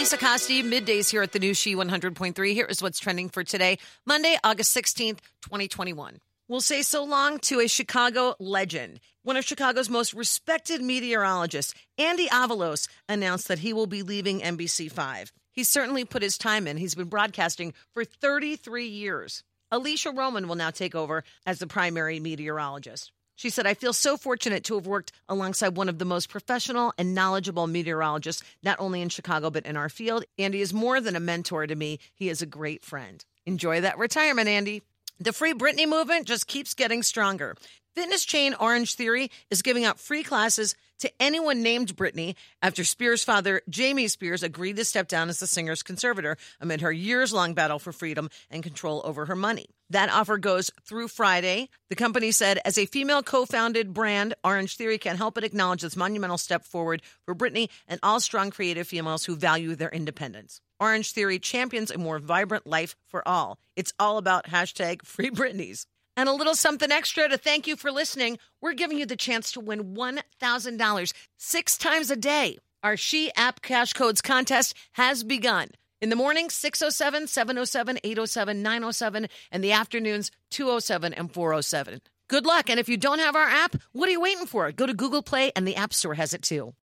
Lisa Costi, middays here at the new She 100.3. Here is what's trending for today, Monday, August 16th, 2021. We'll say so long to a Chicago legend. One of Chicago's most respected meteorologists, Andy Avalos, announced that he will be leaving NBC5. He's certainly put his time in. He's been broadcasting for 33 years. Alicia Roman will now take over as the primary meteorologist. She said, I feel so fortunate to have worked alongside one of the most professional and knowledgeable meteorologists, not only in Chicago, but in our field. Andy is more than a mentor to me, he is a great friend. Enjoy that retirement, Andy. The Free Britney movement just keeps getting stronger. Fitness chain Orange Theory is giving out free classes to anyone named Britney after Spears' father, Jamie Spears, agreed to step down as the singer's conservator amid her years long battle for freedom and control over her money. That offer goes through Friday. The company said, as a female co founded brand, Orange Theory can help but acknowledge this monumental step forward for Britney and all strong creative females who value their independence. Orange Theory champions a more vibrant life for all. It's all about hashtag free Britneys. And a little something extra to thank you for listening. We're giving you the chance to win $1,000 six times a day. Our She app cash codes contest has begun. In the morning, 607, 707, 807, 907, and the afternoons, 207 and 407. Good luck. And if you don't have our app, what are you waiting for? Go to Google Play and the App Store has it too.